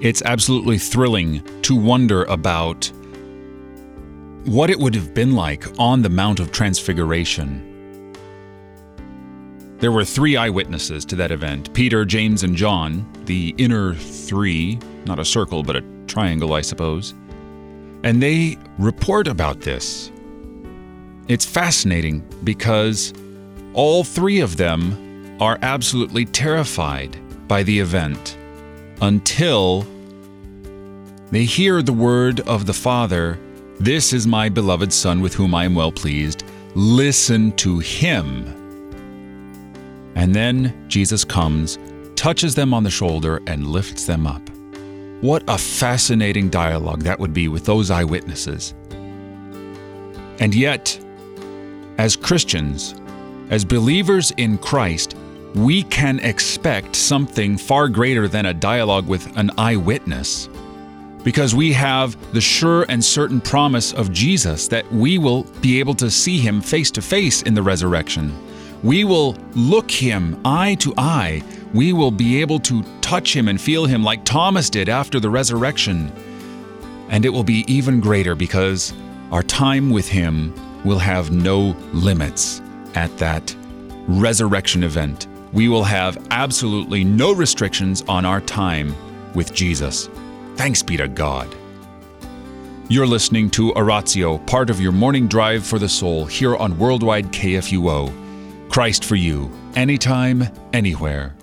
It's absolutely thrilling to wonder about what it would have been like on the Mount of Transfiguration. There were three eyewitnesses to that event Peter, James, and John, the inner three, not a circle, but a triangle, I suppose. And they report about this. It's fascinating because all three of them are absolutely terrified by the event until they hear the word of the Father This is my beloved Son with whom I am well pleased. Listen to him. And then Jesus comes, touches them on the shoulder, and lifts them up. What a fascinating dialogue that would be with those eyewitnesses. And yet, as Christians, as believers in Christ, we can expect something far greater than a dialogue with an eyewitness. Because we have the sure and certain promise of Jesus that we will be able to see him face to face in the resurrection. We will look him eye to eye. We will be able to touch him and feel him like Thomas did after the resurrection. And it will be even greater because our time with him will have no limits at that resurrection event. We will have absolutely no restrictions on our time with Jesus. Thanks be to God. You're listening to Oratio, part of your morning drive for the soul here on Worldwide KFUO. Christ for you, anytime, anywhere.